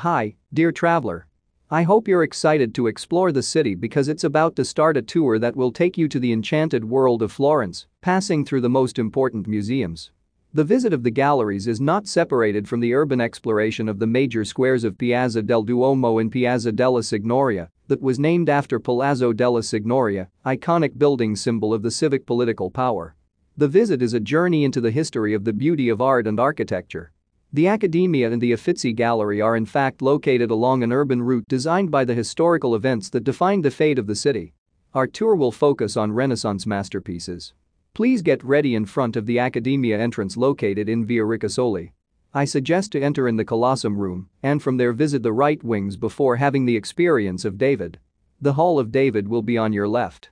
Hi, dear traveler. I hope you're excited to explore the city because it's about to start a tour that will take you to the enchanted world of Florence, passing through the most important museums. The visit of the galleries is not separated from the urban exploration of the major squares of Piazza del Duomo and Piazza della Signoria that was named after Palazzo della Signoria, iconic building symbol of the civic political power. The visit is a journey into the history of the beauty of art and architecture. The Accademia and the Uffizi Gallery are in fact located along an urban route designed by the historical events that defined the fate of the city. Our tour will focus on Renaissance masterpieces. Please get ready in front of the Accademia entrance located in Via Ricasoli. I suggest to enter in the Colossus room and from there visit the right wings before having the experience of David. The Hall of David will be on your left.